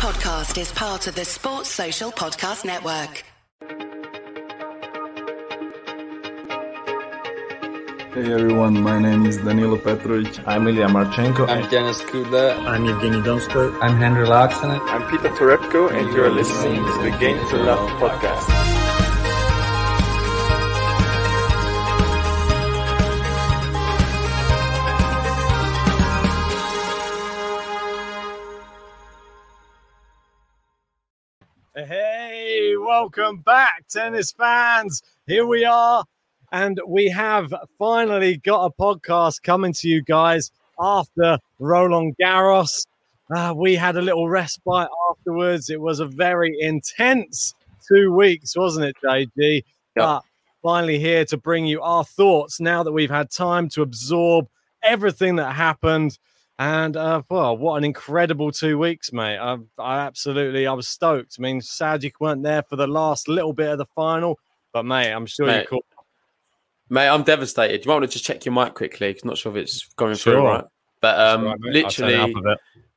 podcast is part of the Sports Social Podcast Network. Hey everyone, my name is Danilo Petrovic. I'm Ilya Marchenko. I'm Denis Kudla. I'm Evgeny Donskoy. I'm Henry Laaksonen. I'm Peter Torebko, and you're listening to the Game to Love podcast. Welcome back, tennis fans. Here we are, and we have finally got a podcast coming to you guys after Roland Garros. Uh, we had a little respite afterwards. It was a very intense two weeks, wasn't it, JG? Yep. But finally here to bring you our thoughts now that we've had time to absorb everything that happened. And uh, well, what an incredible two weeks, mate! I, I, absolutely, I was stoked. I mean, sad you weren't there for the last little bit of the final, but mate, I'm sure mate, you caught. Mate, I'm devastated. You might want to just check your mic quickly. Because not sure if it's going sure. through right. But um, right, literally,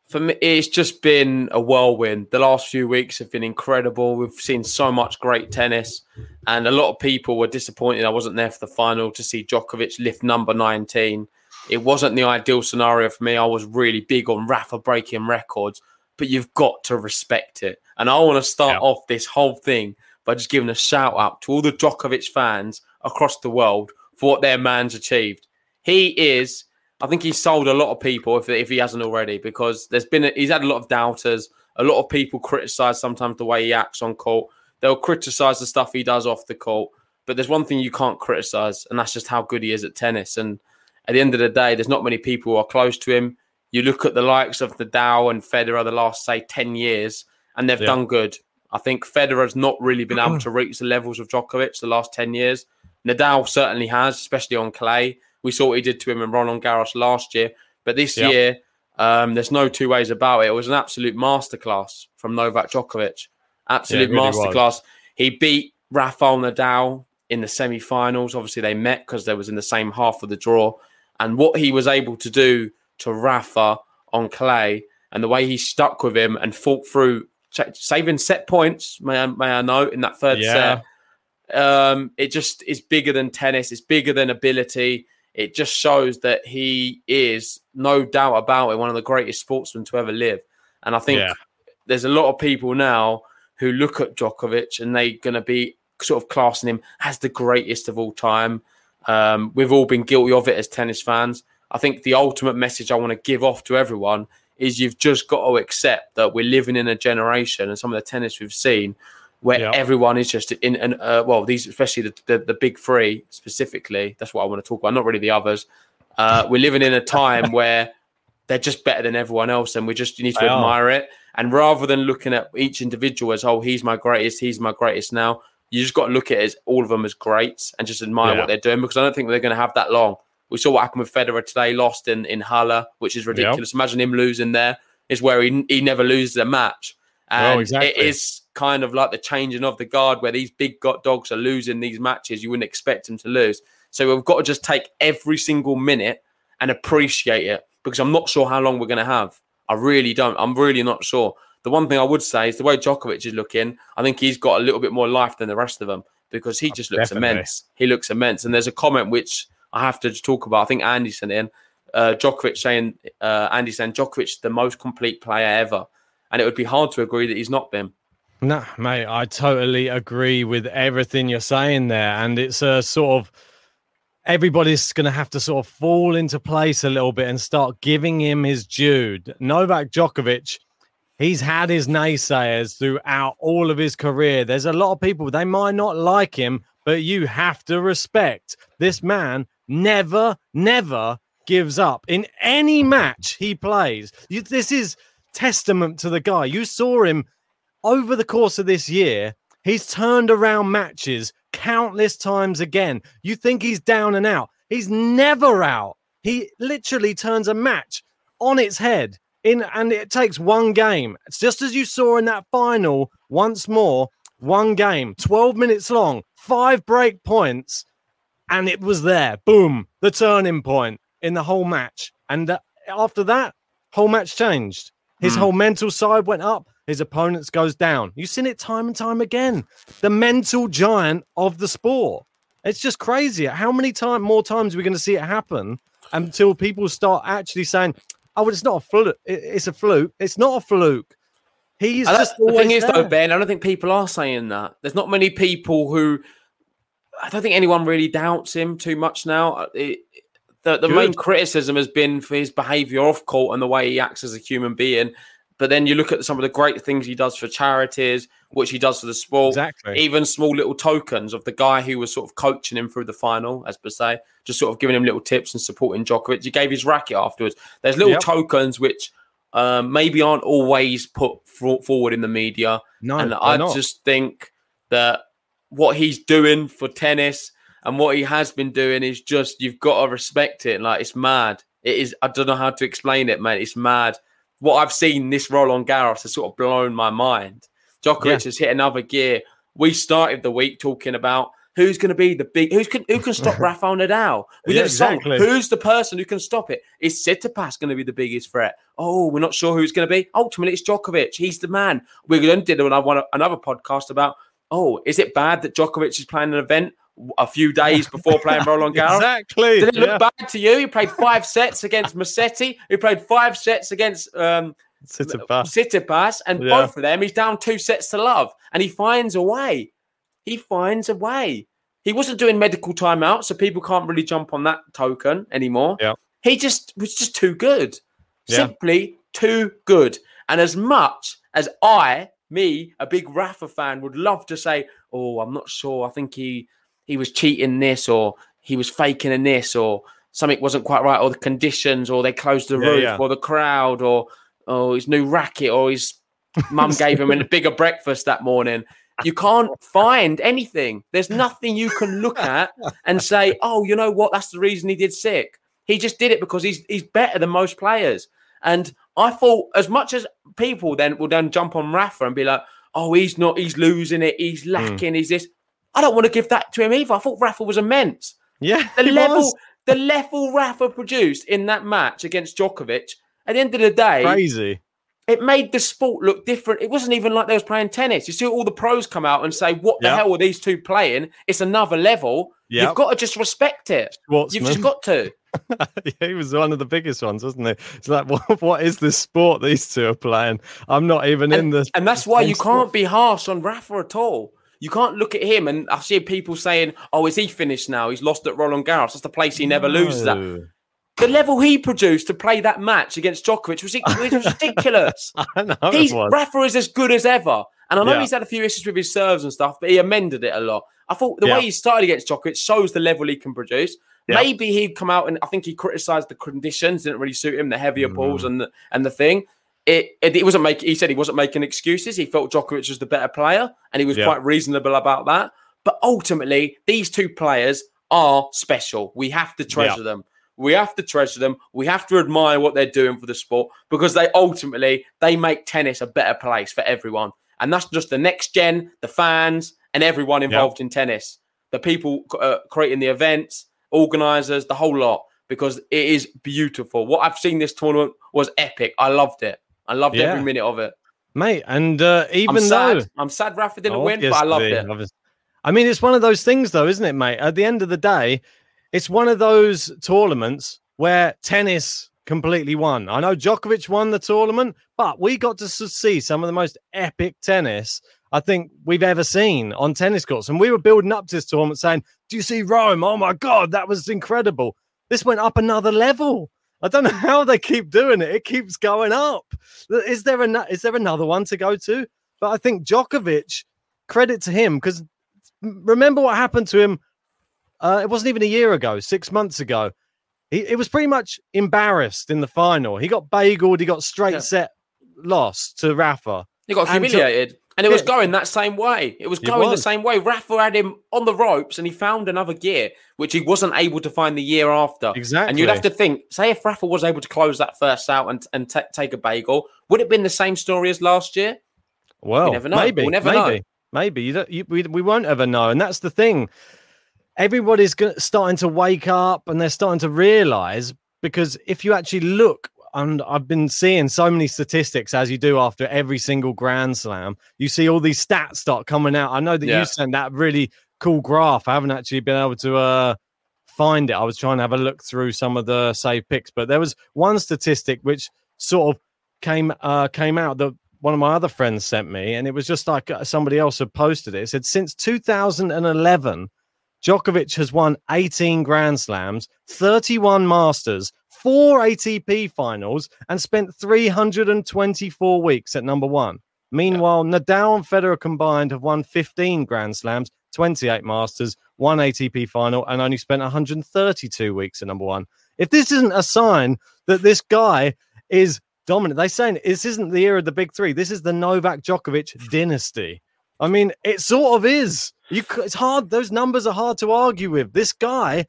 for me, it's just been a whirlwind. The last few weeks have been incredible. We've seen so much great tennis, and a lot of people were disappointed I wasn't there for the final to see Djokovic lift number 19 it wasn't the ideal scenario for me. I was really big on Rafa breaking records, but you've got to respect it. And I want to start yeah. off this whole thing by just giving a shout out to all the Djokovic fans across the world for what their man's achieved. He is, I think he's sold a lot of people if, if he hasn't already, because there's been, a, he's had a lot of doubters. A lot of people criticize sometimes the way he acts on court. They'll criticize the stuff he does off the court. But there's one thing you can't criticize, and that's just how good he is at tennis. And at the end of the day, there's not many people who are close to him. You look at the likes of Nadal and Federer the last, say, 10 years, and they've yeah. done good. I think Federer's not really been able to reach the levels of Djokovic the last 10 years. Nadal certainly has, especially on clay. We saw what he did to him in Roland Garros last year. But this yep. year, um, there's no two ways about it. It was an absolute masterclass from Novak Djokovic. Absolute yeah, really masterclass. Was. He beat Rafael Nadal in the semi-finals. Obviously, they met because they was in the same half of the draw and what he was able to do to Rafa on clay and the way he stuck with him and fought through saving set points, may I, may I note, in that third yeah. set. Um, it just is bigger than tennis. It's bigger than ability. It just shows that he is, no doubt about it, one of the greatest sportsmen to ever live. And I think yeah. there's a lot of people now who look at Djokovic and they're going to be sort of classing him as the greatest of all time. Um, we've all been guilty of it as tennis fans. I think the ultimate message I want to give off to everyone is you've just got to accept that we're living in a generation and some of the tennis we've seen where yep. everyone is just in and uh, well these especially the, the, the big three specifically that's what I want to talk about not really the others uh, we're living in a time where they're just better than everyone else and we just need to admire are. it and rather than looking at each individual as oh he's my greatest he's my greatest now you just got to look at it as all of them as greats and just admire yeah. what they're doing because I don't think they're going to have that long. We saw what happened with Federer today, lost in in Halle, which is ridiculous. Yep. Imagine him losing there. Is where he he never loses a match, and exactly. it is kind of like the changing of the guard where these big got dogs are losing these matches. You wouldn't expect them to lose. So we've got to just take every single minute and appreciate it because I'm not sure how long we're going to have. I really don't. I'm really not sure. The one thing I would say is the way Djokovic is looking, I think he's got a little bit more life than the rest of them because he just looks Definitely. immense. He looks immense. And there's a comment which I have to talk about. I think Andy sent in uh, Djokovic saying, uh, Andy saying Djokovic the most complete player ever. And it would be hard to agree that he's not been. No, mate, I totally agree with everything you're saying there. And it's a sort of everybody's going to have to sort of fall into place a little bit and start giving him his due. Novak Djokovic he's had his naysayers throughout all of his career. There's a lot of people, they might not like him, but you have to respect this man never, never gives up in any match he plays. You, this is testament to the guy. You saw him over the course of this year. He's turned around matches countless times again. You think he's down and out. He's never out. He literally turns a match on its head in and it takes one game. It's just as you saw in that final once more, one game, 12 minutes long, five break points, and it was there. Boom, the turning point in the whole match. And uh, after that, whole match changed. His mm. whole mental side went up. his opponents goes down. You've seen it time and time again. The mental giant of the sport. It's just crazy. How many time more times are we going to see it happen until people start actually saying, "Oh, it's not a fluke. It's a fluke. It's not a fluke." He's just the thing is, there. though, Ben. I don't think people are saying that. There's not many people who. I don't think anyone really doubts him too much now. Uh, it, the the main criticism has been for his behaviour off court and the way he acts as a human being. But then you look at some of the great things he does for charities, which he does for the sport. Exactly. Even small little tokens of the guy who was sort of coaching him through the final, as per se, just sort of giving him little tips and supporting Djokovic. He gave his racket afterwards. There's little yep. tokens which um, maybe aren't always put forward in the media. No, and I not. just think that what he's doing for tennis and what he has been doing is just you've got to respect it. Like it's mad. It is. I don't know how to explain it, man. It's mad. What I've seen this Roland Garros has sort of blown my mind. Djokovic yeah. has hit another gear. We started the week talking about who's going to be the big who's can who can stop Rafael Nadal. We yeah, did a song. Exactly. Who's the person who can stop it? Is Tsitsipas going to be the biggest threat? Oh, we're not sure who's going to be. Ultimately, it's Djokovic. He's the man. We then did another another podcast about. Oh, is it bad that Djokovic is playing an event a few days before playing Roland Garros. exactly. Did it look yeah. bad to you? He played five sets against Musetti, He played five sets against um, Tsitsipas. and yeah. both of them, he's down two sets to love, and he finds a way. He finds a way. He wasn't doing medical timeout, so people can't really jump on that token anymore. Yeah. He just was just too good. Yeah. Simply too good. And as much as I, me, a big Rafa fan, would love to say, "Oh, I'm not sure. I think he he was cheating this or he was faking in this or something wasn't quite right or the conditions or they closed the yeah, roof yeah. or the crowd or or his new racket or his mum gave him a bigger breakfast that morning. You can't find anything. There's nothing you can look at and say, "Oh, you know what? That's the reason he did sick." He just did it because he's he's better than most players. And I thought, as much as people then will then jump on Rafa and be like, "Oh, he's not. He's losing it. He's hmm. lacking. Mm. He's this." I don't want to give that to him either. I thought Rafa was immense. Yeah, the level was. the level Rafa produced in that match against Djokovic. At the end of the day, crazy. It made the sport look different. It wasn't even like they was playing tennis. You see all the pros come out and say, "What the yep. hell are these two playing?" It's another level. Yep. You've got to just respect it. Schwartzman. You've just got to. he was one of the biggest ones, wasn't he? It's like, what, what is this sport these two are playing? I'm not even and, in this. And that's why you sport. can't be harsh on Rafa at all. You can't look at him and I see people saying, "Oh, is he finished now? He's lost at Roland Garros. That's the place he never no. loses at." The level he produced to play that match against Djokovic was, was ridiculous. I know he's was. Rafa is as good as ever, and I know yeah. he's had a few issues with his serves and stuff, but he amended it a lot. I thought the yeah. way he started against Djokovic shows the level he can produce. Yeah. Maybe he'd come out and I think he criticised the conditions didn't really suit him, the heavier mm. balls and the and the thing it, it, it wasn't making. He said he wasn't making excuses. He felt Djokovic was the better player, and he was quite reasonable about that. But ultimately, these two players are special. We have to treasure them. We have to treasure them. We have to admire what they're doing for the sport because they ultimately they make tennis a better place for everyone. And that's just the next gen, the fans, and everyone involved in tennis. The people uh, creating the events, organizers, the whole lot. Because it is beautiful. What I've seen this tournament was epic. I loved it. I loved yeah. every minute of it, mate. And uh, even I'm though sad. I'm sad Rafa didn't win, but I loved it. Obviously. I mean, it's one of those things, though, isn't it, mate? At the end of the day, it's one of those tournaments where tennis completely won. I know Djokovic won the tournament, but we got to see some of the most epic tennis I think we've ever seen on tennis courts. And we were building up to this tournament saying, Do you see Rome? Oh my God, that was incredible. This went up another level. I don't know how they keep doing it. It keeps going up. Is there a is there another one to go to? But I think Djokovic, credit to him because mm, remember what happened to him. Uh, it wasn't even a year ago, six months ago. He it was pretty much embarrassed in the final. He got bageled. He got straight yeah. set lost to Rafa. He got humiliated. And it was going that same way. It was going it was. the same way. Rafa had him on the ropes and he found another gear, which he wasn't able to find the year after. Exactly. And you'd have to think, say, if Rafa was able to close that first out and, and t- take a bagel, would it have been the same story as last year? Well, we never know. Maybe. We'll never maybe, know. Maybe. You don't, you, we, we won't ever know. And that's the thing. Everybody's starting to wake up and they're starting to realize because if you actually look and I've been seeing so many statistics as you do after every single Grand Slam. You see all these stats start coming out. I know that yeah. you sent that really cool graph. I haven't actually been able to uh, find it. I was trying to have a look through some of the save picks, but there was one statistic which sort of came uh, came out that one of my other friends sent me, and it was just like uh, somebody else had posted it. It said since 2011, Djokovic has won 18 Grand Slams, 31 Masters, four ATP finals, and spent 324 weeks at number one. Meanwhile, yeah. Nadal and Federer combined have won 15 Grand Slams, 28 Masters, one ATP final, and only spent 132 weeks at number one. If this isn't a sign that this guy is dominant, they're saying this isn't the era of the big three. This is the Novak Djokovic dynasty. I mean, it sort of is. You, it's hard. Those numbers are hard to argue with. This guy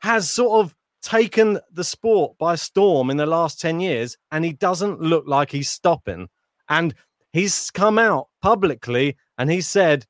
has sort of taken the sport by storm in the last 10 years, and he doesn't look like he's stopping. And he's come out publicly and he said,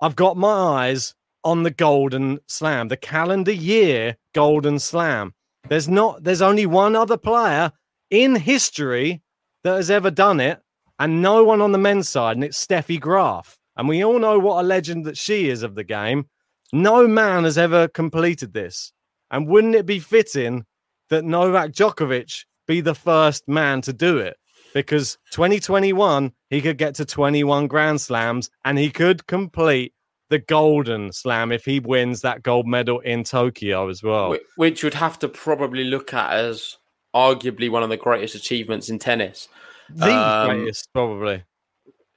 I've got my eyes on the Golden Slam, the calendar year Golden Slam. There's not, there's only one other player in history that has ever done it, and no one on the men's side, and it's Steffi Graf. And we all know what a legend that she is of the game. No man has ever completed this. And wouldn't it be fitting that Novak Djokovic be the first man to do it? Because 2021, he could get to 21 Grand Slams and he could complete the Golden Slam if he wins that gold medal in Tokyo as well. Which would have to probably look at as arguably one of the greatest achievements in tennis. The um, greatest, probably.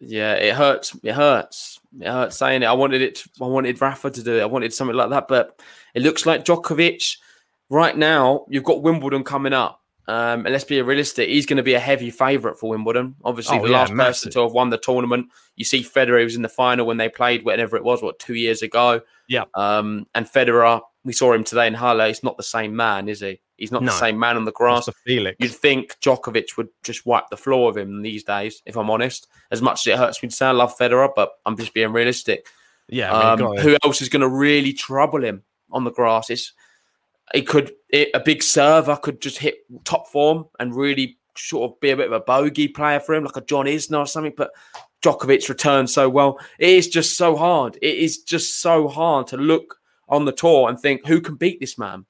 Yeah, it hurts. It hurts. It hurts saying it. I wanted it. To, I wanted Rafa to do it. I wanted something like that, but it looks like Djokovic. Right now, you've got Wimbledon coming up. Um, and let's be realistic, he's going to be a heavy favourite for Wimbledon. Obviously, oh, the yeah, last massive. person to have won the tournament. You see, Federer was in the final when they played, whatever it was, what two years ago. Yeah. Um, and Federer, we saw him today in Halle. He's not the same man, is he? He's not no. the same man on the grass. Felix. You'd think Djokovic would just wipe the floor of him these days, if I'm honest. As much as it hurts me to say I love Federer, but I'm just being realistic. Yeah. I mean, um, who else is going to really trouble him on the grass? It's it could it, a big server could just hit top form and really sort of be a bit of a bogey player for him, like a John Isner or something. But Djokovic returns so well. It is just so hard. It is just so hard to look on the tour and think who can beat this man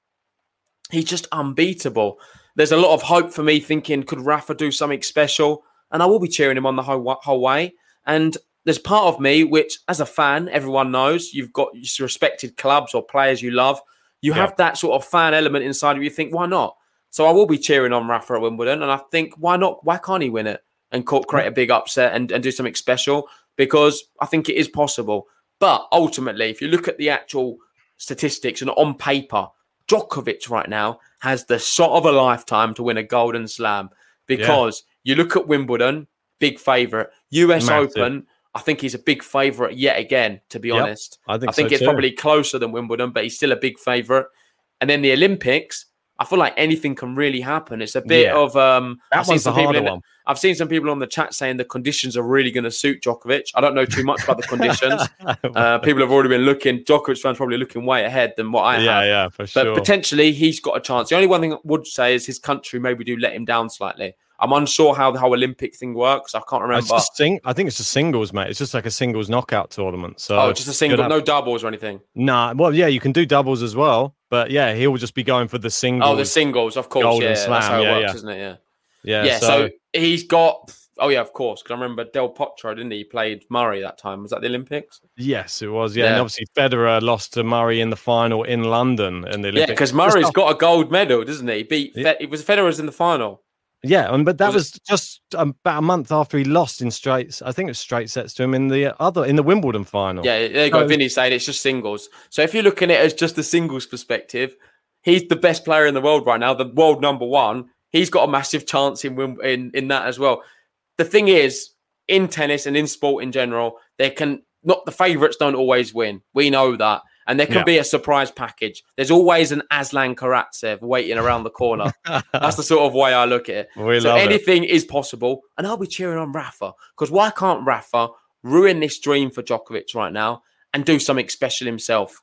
he's just unbeatable. There's a lot of hope for me thinking, could Rafa do something special? And I will be cheering him on the whole, whole way. And there's part of me which, as a fan, everyone knows you've got respected clubs or players you love. You yeah. have that sort of fan element inside of you. Think, why not? So I will be cheering on Rafa at Wimbledon, and I think, why not? Why can't he win it and create a big upset and, and do something special? Because I think it is possible. But ultimately, if you look at the actual statistics and on paper, Djokovic right now has the shot of a lifetime to win a Golden Slam because yeah. you look at Wimbledon, big favorite. US Massive. Open, I think he's a big favorite yet again, to be yep, honest. I think, I think so it's too. probably closer than Wimbledon, but he's still a big favorite. And then the Olympics, I feel like anything can really happen. It's a bit yeah. of um. That one's the harder one. I've seen some people on the chat saying the conditions are really going to suit Djokovic. I don't know too much about the conditions. uh, people have already been looking. Djokovic fans probably looking way ahead than what I yeah, have. Yeah, yeah, for sure. But potentially he's got a chance. The only one thing I would say is his country maybe do let him down slightly. I'm unsure how the whole Olympic thing works. I can't remember. Sing- I think it's just singles, mate. It's just like a singles knockout tournament. So oh, just a single, have- no doubles or anything. Nah, well, yeah, you can do doubles as well, but yeah, he'll just be going for the singles. Oh, the singles, of course. Golden yeah, Slam. that's how it yeah, works, yeah. isn't it? Yeah. Yeah. Yeah. So, so he's got. Oh yeah, of course. Because I remember Del Potro, didn't he? he? Played Murray that time. Was that the Olympics? Yes, it was. Yeah, yeah. and obviously Federer lost to Murray in the final in London in the Olympics. Yeah, because Murray's got a gold medal, doesn't he? He beat. It was Federer's in the final. Yeah, and but that was, was just um, about a month after he lost in straight. I think it was straight sets to him in the other in the Wimbledon final. Yeah, there you go. So, Vinny saying it's just singles. So if you're looking at it as just the singles perspective, he's the best player in the world right now, the world number one. He's got a massive chance in in in that as well. The thing is, in tennis and in sport in general, they can not the favourites don't always win. We know that and there can yeah. be a surprise package. There's always an Aslan Karatsev waiting around the corner. That's the sort of way I look at it. We so anything it. is possible, and I'll be cheering on Rafa because why can't Rafa ruin this dream for Djokovic right now and do something special himself?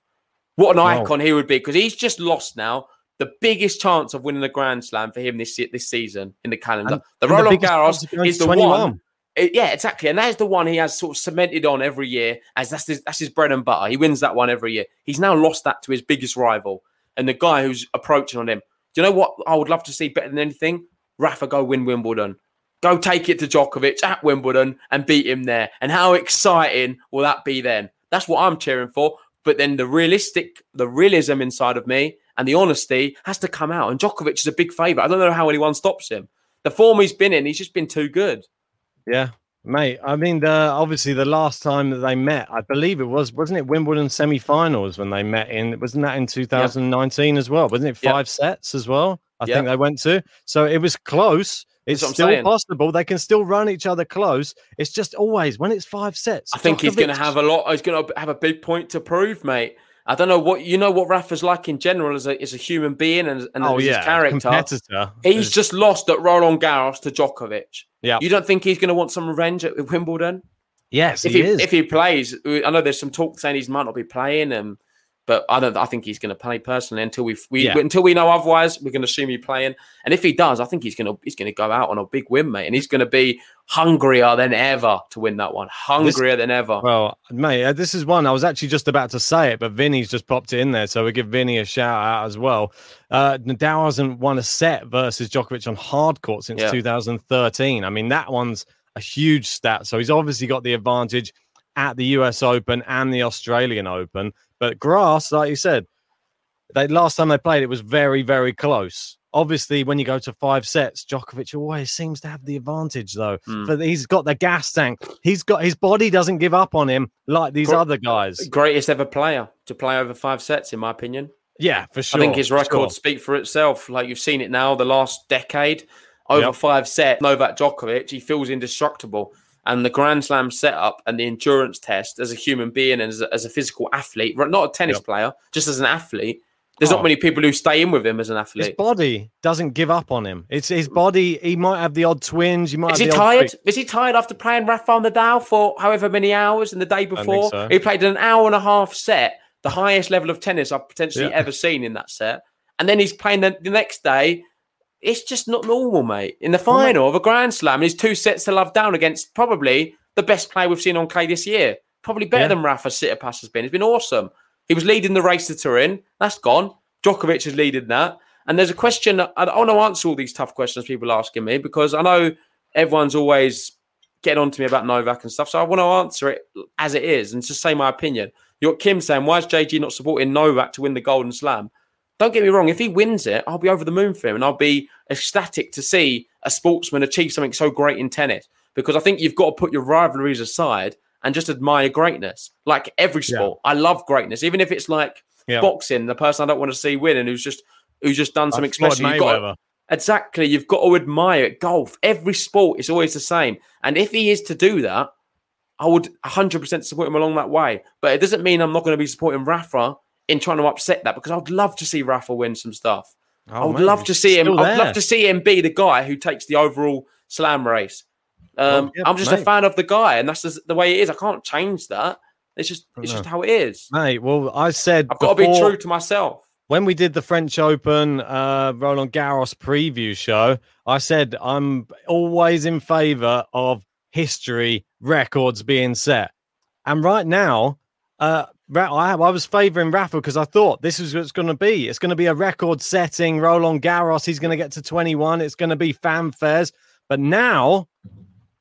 What an icon he would be because he's just lost now the biggest chance of winning a Grand Slam for him this this season in the calendar. And, the Roland Garros is the 21. one. Yeah, exactly, and that is the one he has sort of cemented on every year as that's his, that's his bread and butter. He wins that one every year. He's now lost that to his biggest rival, and the guy who's approaching on him. Do you know what I would love to see better than anything? Rafa go win Wimbledon. Go take it to Djokovic at Wimbledon and beat him there. And how exciting will that be then? That's what I'm cheering for. But then the realistic, the realism inside of me and the honesty has to come out. And Djokovic is a big favourite. I don't know how anyone stops him. The form he's been in, he's just been too good. Yeah, mate. I mean, the, obviously the last time that they met, I believe it was, wasn't it Wimbledon semi-finals when they met in? Wasn't that in 2019 yeah. as well? Wasn't it five yeah. sets as well? I yeah. think they went to. So it was close. It's still possible. They can still run each other close. It's just always when it's five sets. I think Djokovic... he's going to have a lot. He's going to have a big point to prove, mate. I don't know what you know what Rafa's like in general as a as a human being and, and oh, his yeah. character. Competitor. He's just lost at Roland Garros to Djokovic. Yeah. You don't think he's going to want some revenge at Wimbledon? Yes, if he, he if he plays, I know there's some talk saying he might not be playing, and but I don't. I think he's going to play personally until we we yeah. until we know otherwise. We're going to assume he's playing, and if he does, I think he's going to he's going to go out on a big win, mate, and he's going to be hungrier than ever to win that one. Hungrier this, than ever. Well, mate, uh, this is one I was actually just about to say it, but Vinny's just popped it in there, so we give Vinny a shout out as well. Uh, Nadal hasn't won a set versus Djokovic on hard court since yeah. 2013. I mean, that one's a huge stat, so he's obviously got the advantage at the US Open and the Australian Open. But grass, like you said, they last time they played, it was very, very close. Obviously, when you go to five sets, Djokovic always seems to have the advantage, though. Mm. But he's got the gas tank. He's got his body doesn't give up on him like these other guys. Greatest ever player to play over five sets, in my opinion. Yeah, for sure. I think his records sure. speak for itself. Like you've seen it now, the last decade, over yep. five sets. Novak Djokovic, he feels indestructible and the Grand Slam setup and the endurance test as a human being and as a, as a physical athlete, not a tennis yep. player, just as an athlete. There's oh. not many people who stay in with him as an athlete. His body doesn't give up on him. It's his body. He might have the odd twinge. You might. Is he tired? Is he tired after playing Rafael Nadal for however many hours in the day before? So. He played an hour and a half set, the highest level of tennis I've potentially yeah. ever seen in that set, and then he's playing the, the next day it's just not normal, mate. In the final of a Grand Slam, he's two sets to love down against probably the best player we've seen on clay this year. Probably better yeah. than Rafa Tsitsipas has been. It's been awesome. He was leading the race to Turin. That's gone. Djokovic is leading that. And there's a question. I want to answer all these tough questions people are asking me because I know everyone's always getting on to me about Novak and stuff. So I want to answer it as it is and just say my opinion. You got Kim saying, why is JG not supporting Novak to win the Golden Slam? Don't get me wrong. If he wins it, I'll be over the moon for him, and I'll be ecstatic to see a sportsman achieve something so great in tennis. Because I think you've got to put your rivalries aside and just admire greatness. Like every sport, yeah. I love greatness, even if it's like yeah. boxing. The person I don't want to see win and who's just who's just done something special. You've got to, exactly. You've got to admire it. Golf, every sport is always the same. And if he is to do that, I would 100% support him along that way. But it doesn't mean I'm not going to be supporting Rafa in trying to upset that because I'd love to see Rafa win some stuff. Oh, I would man, love to see him. I'd love to see him be the guy who takes the overall slam race. Um, well, yeah, I'm just mate. a fan of the guy, and that's just the way it is. I can't change that. It's just it's just how it is, mate. Well, I said I've got to be true to myself. When we did the French Open uh, Roland Garros preview show, I said I'm always in favour of history records being set, and right now, uh, I, was favouring Rafa because I thought this is what it's going to be. It's going to be a record setting Roland Garros. He's going to get to 21. It's going to be fanfares. But now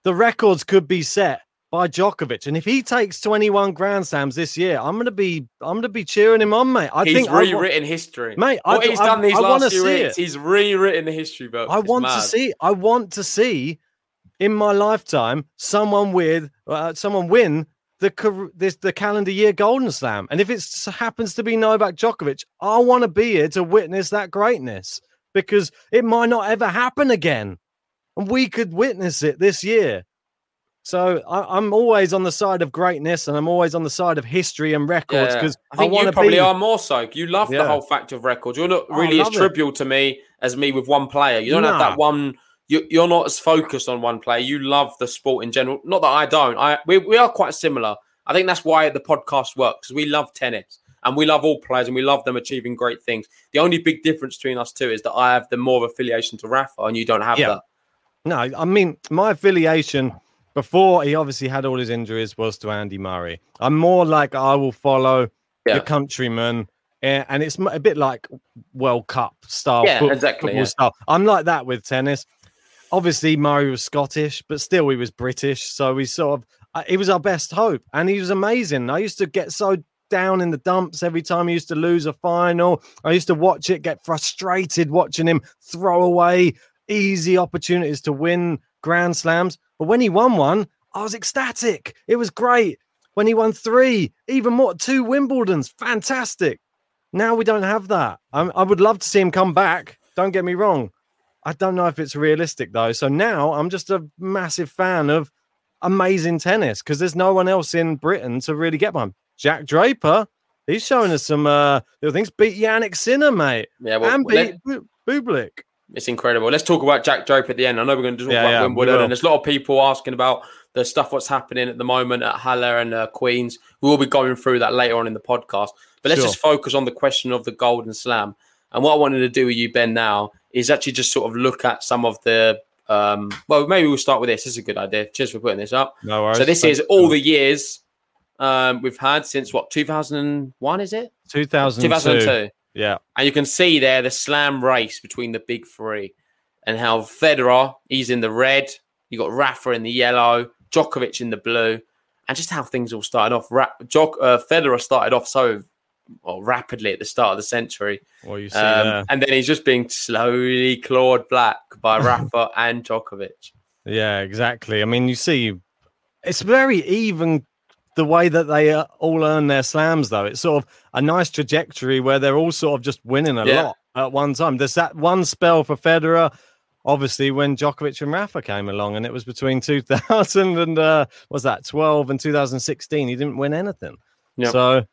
the records could be set by Djokovic. And if he takes 21 Grand Slams this year, I'm gonna be I'm gonna be cheering him on, mate. I he's think rewritten I, history. Mate, what I, he's done these I, last few weeks, he's rewritten the history book. I want to see I want to see in my lifetime someone with uh, someone win the this the calendar year Golden Slam. And if it happens to be Novak Djokovic, I want to be here to witness that greatness because it might not ever happen again, and we could witness it this year. So I, am always on the side of greatness, and I'm always on the side of history and records because yeah. I think I you probably be... are more so. You love yeah. the whole fact of records. You're not oh, really as trivial to me as me with one player. You don't have that one you, are not as focused on one player. You love the sport in general. Not that I don't. I we, we are quite similar. I think that's why the podcast works. We love tennis And we love all players and we love them achieving great things. The only big difference between us two is that I have the more affiliation to Rafa and you don't have yeah. that. No, I mean, my affiliation before he obviously had all his injuries was to Andy Murray. I'm more like I will follow yeah. the countryman. Eh, and it's a bit like World Cup style, yeah, football, exactly, yeah. style. I'm like that with tennis. Obviously, Murray was Scottish, but still he was British. So we sort of uh, he was our best hope, and he was amazing. I used to get so down in the dumps every time he used to lose a final. I used to watch it, get frustrated watching him throw away easy opportunities to win Grand Slams. But when he won one, I was ecstatic. It was great. When he won three, even more, two Wimbledons, fantastic. Now we don't have that. I'm, I would love to see him come back. Don't get me wrong. I don't know if it's realistic though. So now I'm just a massive fan of amazing tennis because there's no one else in Britain to really get one. Jack Draper, he's showing us some uh, little things. Beat Jannik Sinner, mate. Yeah, well, and beat let... Bublik. It's incredible. Let's talk about Jack Draper at the end. I know we're going to talk yeah, about yeah, Wimbledon, and there's a lot of people asking about the stuff what's happening at the moment at Halle and uh, Queens. We will be going through that later on in the podcast. But let's sure. just focus on the question of the Golden Slam. And what I wanted to do with you, Ben, now is actually just sort of look at some of the um, well, maybe we'll start with this. This is a good idea. Cheers for putting this up. No worries. So this Thanks. is all the years um, we've had since what 2001 is it? 2002. 2002. Yeah. And you can see there the slam race between the big three and how Federer, he's in the red. You got Rafa in the yellow, Djokovic in the blue, and just how things all started off. Ra- Jok- uh, Federer started off so well, rapidly at the start of the century. Well, you see um, and then he's just being slowly clawed black by Rafa and Djokovic. Yeah, exactly. I mean, you see, it's very even the way that they uh, all earn their slams, though. It's sort of a nice trajectory where they're all sort of just winning a yeah. lot at one time. There's that one spell for Federer, obviously, when Djokovic and Rafa came along, and it was between 2000 and uh, was that 12 and 2016. He didn't win anything. Yep. So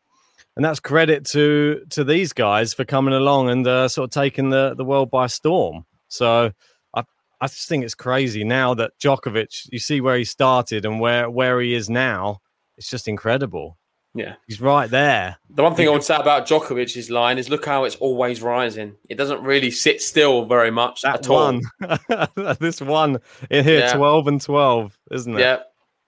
and that's credit to to these guys for coming along and uh, sort of taking the the world by storm. So I I just think it's crazy now that Djokovic, you see where he started and where where he is now. It's just incredible. Yeah, he's right there. The one thing I would say about Djokovic's line is look how it's always rising. It doesn't really sit still very much that at one. all. this one in here, yeah. twelve and twelve, isn't it? Yeah,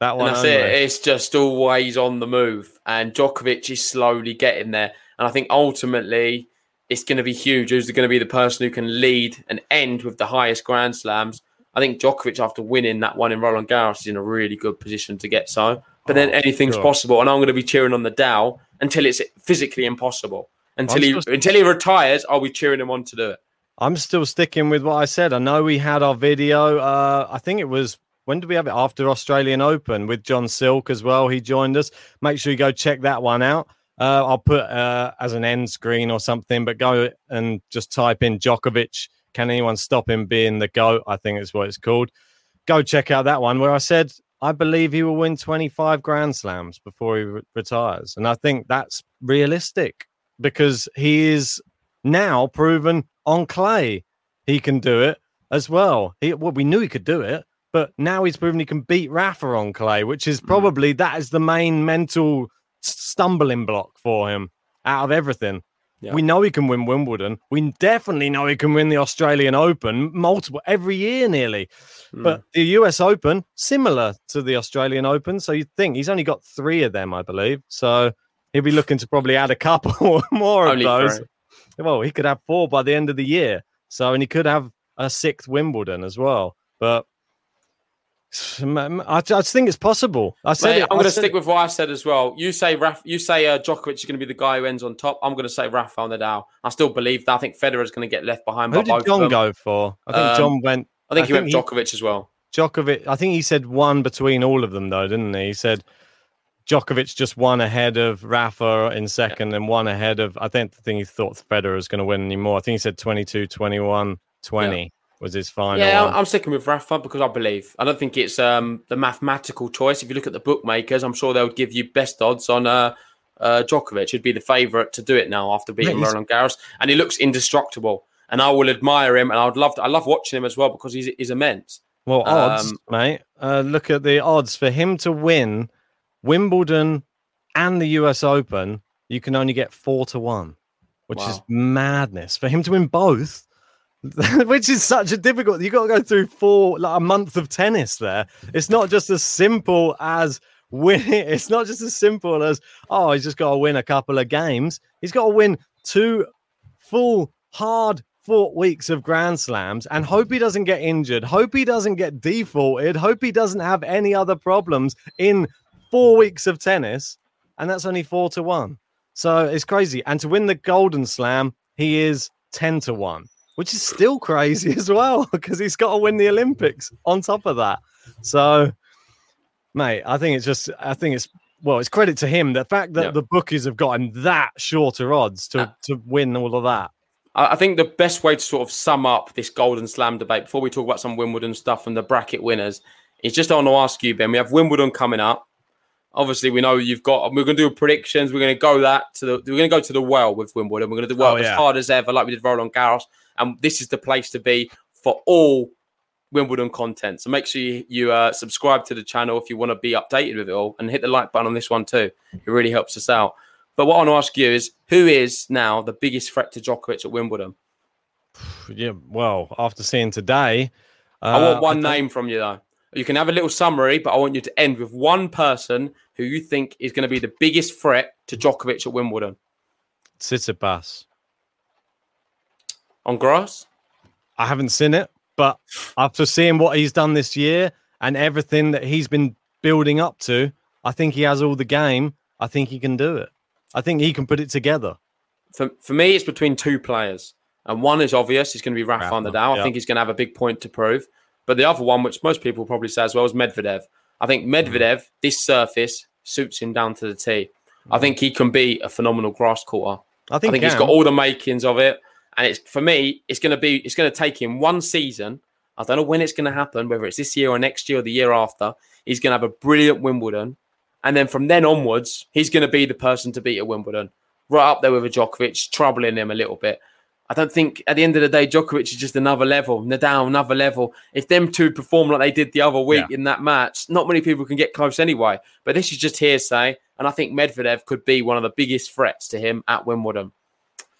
that one. And that's only. it. It's just always on the move, and Djokovic is slowly getting there. And I think ultimately, it's going to be huge. Who's going to be the person who can lead and end with the highest Grand Slams? I think Djokovic, after winning that one in Roland Garros, is in a really good position to get so. But then oh, anything's sure. possible, and I'm going to be cheering on Nadal until it's physically impossible. Until he until he retires, I'll be cheering him on to do it. I'm still sticking with what I said. I know we had our video. Uh, I think it was when do we have it after Australian Open with John Silk as well? He joined us. Make sure you go check that one out. Uh, I'll put uh, as an end screen or something, but go and just type in Djokovic. Can anyone stop him being the GOAT? I think is what it's called. Go check out that one where I said I believe he will win 25 Grand Slams before he re- retires. And I think that's realistic because he is now proven on clay he can do it as well. He, well, we knew he could do it, but now he's proven he can beat Rafa on clay, which is mm. probably mm. that is the main mental stumbling block for him out of everything. Yeah. We know he can win Wimbledon. We definitely know he can win the Australian Open multiple every year nearly. Mm. But the US Open, similar to the Australian Open. So you'd think he's only got three of them, I believe. So he'll be looking to probably add a couple more of those. Three. Well, he could have four by the end of the year. So, and he could have a sixth Wimbledon as well. But I, just think it's possible. I said Mate, I'm going to stick it. with what I said as well. You say Raf, you say uh, Djokovic is going to be the guy who ends on top. I'm going to say Rafael Nadal. I still believe that. I think Federer is going to get left behind. Who did John go for? I think um, John went. I think I he think went Djokovic as well. Djokovic. I think he said one between all of them though, didn't he? He said Djokovic just one ahead of Rafa in second yeah. and one ahead of. I think the thing he thought Federer was going to win anymore. I think he said 22, 21, 20. Yeah was his final. Yeah, one. I'm sticking with Rafa because I believe. I don't think it's um, the mathematical choice. If you look at the bookmakers, I'm sure they'll give you best odds on uh, uh, Djokovic. He'd be the favourite to do it now after beating yeah, Roland Garros, and he looks indestructible. And I will admire him, and I would love to, I love watching him as well because he's he's immense. Well, odds, um, mate. Uh, look at the odds for him to win Wimbledon and the U.S. Open. you can only get four to one, which wow. is madness. For him to win both, which is such a difficult. You got to go through four like a month of tennis. There, it's not just as simple as winning. It's not just as simple as oh, he's just got to win a couple of games. He's got to win two full hard fought weeks of Grand Slams and hope he doesn't get injured, hope he doesn't get defaulted, hope he doesn't have any other problems in four weeks of tennis. And that's only four to one. So it's crazy. And to win the Golden Slam, he is 10 to one, which is still crazy as well because he's got to win the Olympics on top of that. So, mate, I think it's just, I think it's, well, it's credit to him. The fact that the bookies have gotten that shorter odds to, uh, to win all of that I think the best way to sort of sum up this Golden Slam debate before we talk about some Wimbledon stuff and the bracket winners is just I want to ask you, Ben. We have Wimbledon coming up. Obviously, we know you've got. We're going to do predictions. We're going to go that to the. We're going to go to the well with Wimbledon. We're going to do work oh, yeah. as hard as ever, like we did Roland Garros. And this is the place to be for all Wimbledon content. So make sure you, you uh, subscribe to the channel if you want to be updated with it all, and hit the like button on this one too. It really helps us out. But what I want to ask you is, who is now the biggest threat to Djokovic at Wimbledon? Yeah, well, after seeing today, uh, I want one I name from you though. You can have a little summary, but I want you to end with one person who you think is going to be the biggest threat to Djokovic at Wimbledon. Tsitsipas. On grass? I haven't seen it, but after seeing what he's done this year and everything that he's been building up to, I think he has all the game. I think he can do it. I think he can put it together. For, for me, it's between two players. And one is obvious. He's going to be Rafa Nadal. I think he's going to have a big point to prove. But the other one, which most people probably say as well, is Medvedev. I think Medvedev, mm. this surface suits him down to the tee. Mm. I think he can be a phenomenal grass courter. I think, I think he's got all the makings of it. And it's for me, it's going to be, it's going to take him one season. I don't know when it's going to happen, whether it's this year or next year or the year after. He's going to have a brilliant Wimbledon. And then from then onwards, he's going to be the person to beat at Wimbledon, right up there with a Djokovic, troubling him a little bit. I don't think at the end of the day, Djokovic is just another level, Nadal another level. If them two perform like they did the other week yeah. in that match, not many people can get close anyway. But this is just hearsay, and I think Medvedev could be one of the biggest threats to him at Wimbledon.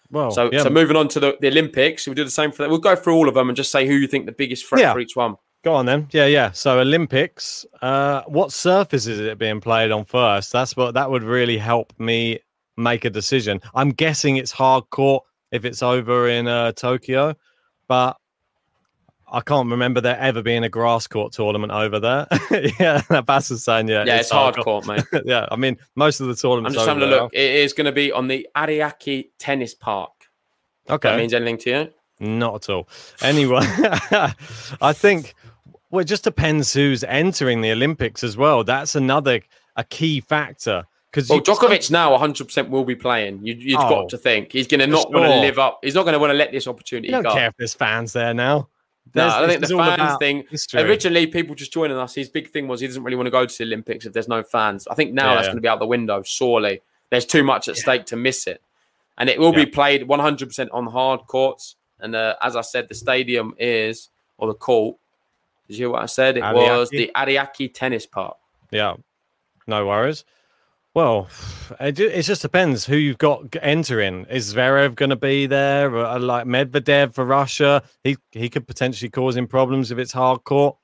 Well, so yeah. so moving on to the, the Olympics, we'll do the same for that. We'll go through all of them and just say who you think the biggest threat yeah. for each one. Go on then. Yeah, yeah. So Olympics, uh, what surface is it being played on first? That's what that would really help me make a decision. I'm guessing it's hard court if it's over in uh, Tokyo, but I can't remember there ever being a grass court tournament over there. yeah, Bass is saying, yeah, yeah, it's, hard court, mate. yeah, I mean, most of the tournaments. Are. I'm just having a look. It is going to be on the Ariake Tennis Park. Okay, that means anything to you? Not at all. Anyway, I think well, it just depends who's entering the Olympics as well. That's another a key factor. Because well, Djokovic now 100 percent will be playing. You, have oh, got to think he's going to not want to live up. He's not going to want to let this opportunity. I don't go. care if there's fans there now. No, I think the fans thing. History. Originally, people just joining us. His big thing was he doesn't really want to go to the Olympics if there's no fans. I think now yeah, that's yeah. going to be out the window. Surely, there's too much at stake to miss it, and it will be played 100 percent on hard courts. And uh, as I said, the stadium is or the court. Did you hear what I said? It Ariake. was the Ariake Tennis Park. Yeah, no worries. Well, it, just depends who you've got entering. Is Zverev going to be there? Or like Medvedev for Russia? He he could potentially cause him problems if it's hard court.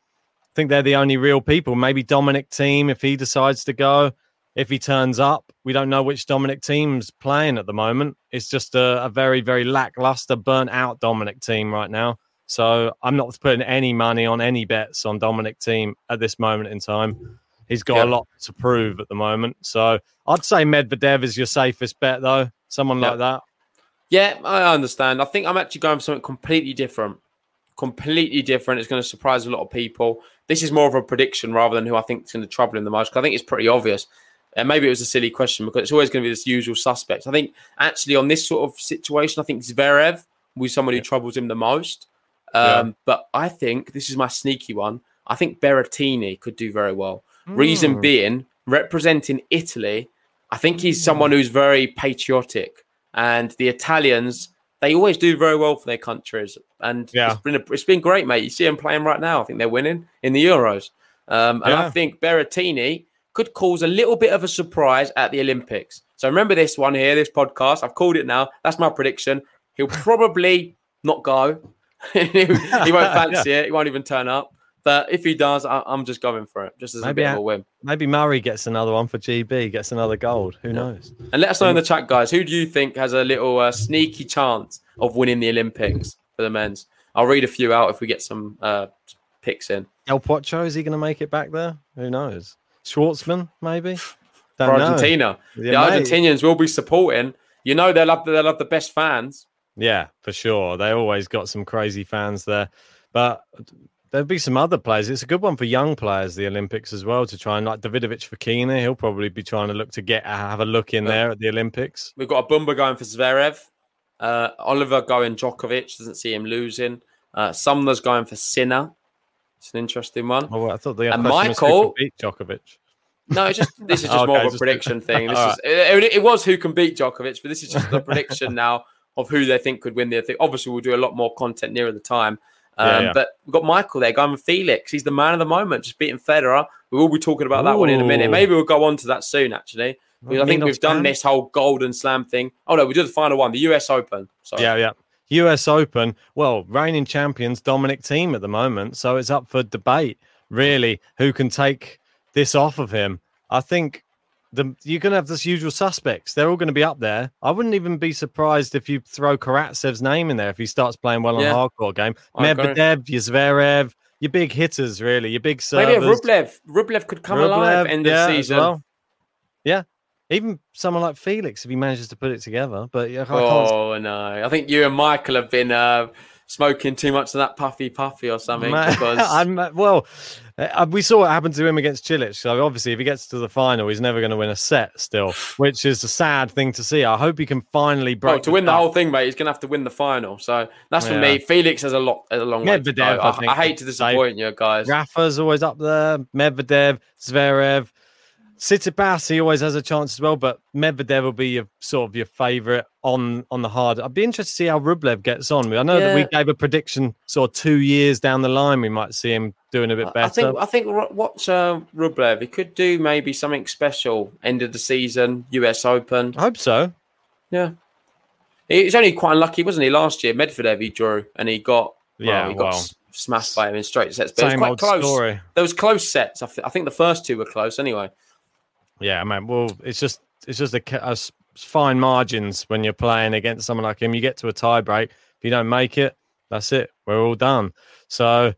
I think they're the only real people. Maybe Dominic Thiem if he decides to go. If he turns up, we don't know which Dominic Thiem's playing at the moment. It's just a, a very very lackluster, burnt out Dominic Thiem right now. So I'm not putting any money on any bets on Dominic Thiem at this moment in time. He's got yep. a lot to prove at the moment. So I'd say Medvedev is your safest bet, though. Someone yep. like that. Yeah, I understand. I think I'm actually going for something completely different. Completely different. It's going to surprise a lot of people. This is more of a prediction rather than who I think is going to trouble him the most. Because I think it's pretty obvious. And maybe it was a silly question because it's always going to be this usual suspect. I think actually on this sort of situation, I think Zverev will be someone who troubles him the most. Um, yeah. But I think this is my sneaky one. I think Berrettini could do very well. Mm. Reason being, representing Italy, I think he's mm. someone who's very patriotic, and the Italians they always do very well for their countries, and yeah. it's been a, it's been great, mate. You see them playing right now. I think they're winning in the Euros, um, and yeah. I think Berrettini could cause a little bit of a surprise at the Olympics. So remember this one here, this podcast. I've called it now. That's my prediction. He'll probably not go. he, he won't fancy yeah. it. He won't even turn up. But if he does, I, am just going for it, just as maybe a bit of a win. Maybe Murray gets another one for GB, gets another gold. Who yeah. knows? And let us know in the chat, guys. Who do you think has a little uh, sneaky chance of winning the Olympics for the men's? I'll read a few out if we get some uh, picks in. El Pocho, is he going to make it back there? Who knows? Schwartzman, maybe. Don't for Argentina, yeah, the mate. Argentinians will be supporting. You know they'll have they'll have the best fans. Yeah, for sure. They always got some crazy fans there, but there'll be some other players. It's a good one for young players, the Olympics as well, to try and like Davidovich Fokina. He'll probably be trying to look to get have a look in there at the Olympics. We've got a Bumba going for Zverev. Uh, Oliver going Djokovic. Doesn't see him losing. Uh, Sumner's going for Sinner. It's an interesting one. Oh, I thought the and Michael beat Djokovic. No, it's just this is just okay, more of a prediction thing. This is, it, it, was who can beat Djokovic, but this is just a prediction now of who they think could win the thing. Obviously, we'll do a lot more content nearer the time. Um, yeah, yeah. But we've got Michael there going with Felix. He's the man of the moment, just beating Federer. We will be talking about Ooh. that one in a minute. Maybe we'll go on to that soon, actually. Because I think we've done this whole golden slam thing. Oh no, we did the final one, the US Open. Sorry. Yeah, yeah. US Open. Well, reigning champions, Dominic Thiem at the moment. So it's up for debate, really, who can take this off of him. I think the, you're going to have this usual suspects. They're all going to be up there. I wouldn't even be surprised if you throw Karatsev's name in there if he starts playing well on yeah. a hard court game. Medvedev, your Zverev, your big hitters, really, your big servers. Maybe Rublev. Rublev could come Rublev, alive end yeah, of season. Well. Yeah, even someone like Felix if he manages to put it together. But yeah, oh no, I think you and Michael have been. Uh, smoking too much of that puffy puffy or something. because... I'm, well, uh, we saw what happened to him against Cilic. So obviously, if he gets to the final, he's never going to win a set still, which is a sad thing to see. I hope he can finally break. Oh, to win the whole thing, mate, he's going to have to win the final. So that's for yeah. me. Felix has a lot, a long way to go. I, I, I, hate to disappoint you guys. Rafa's always up there. Medvedev, Zverev. Tsitsipas, he always has a chance as well, but Medvedev will be your sort of your favourite on on the hard. I'd be interested to see how Rublev gets on. I know yeah. that we gave a prediction sort of two years down the line, we might see him doing a bit better. I think I think what's uh, Rublev? He could do maybe something special end of the season, US Open. I hope so. Yeah, he was only quite unlucky, wasn't he? Last year, Medvedev he drew and he got well, yeah, he got well. smashed by him in straight sets. But Same it was quite close. Story. There was close sets. I, th- I think the first two were close anyway. Yeah, man. Well, it's just it's just a, a fine margins when you're playing against someone like him. You get to a tie break. If you don't make it, that's it. We're all done. So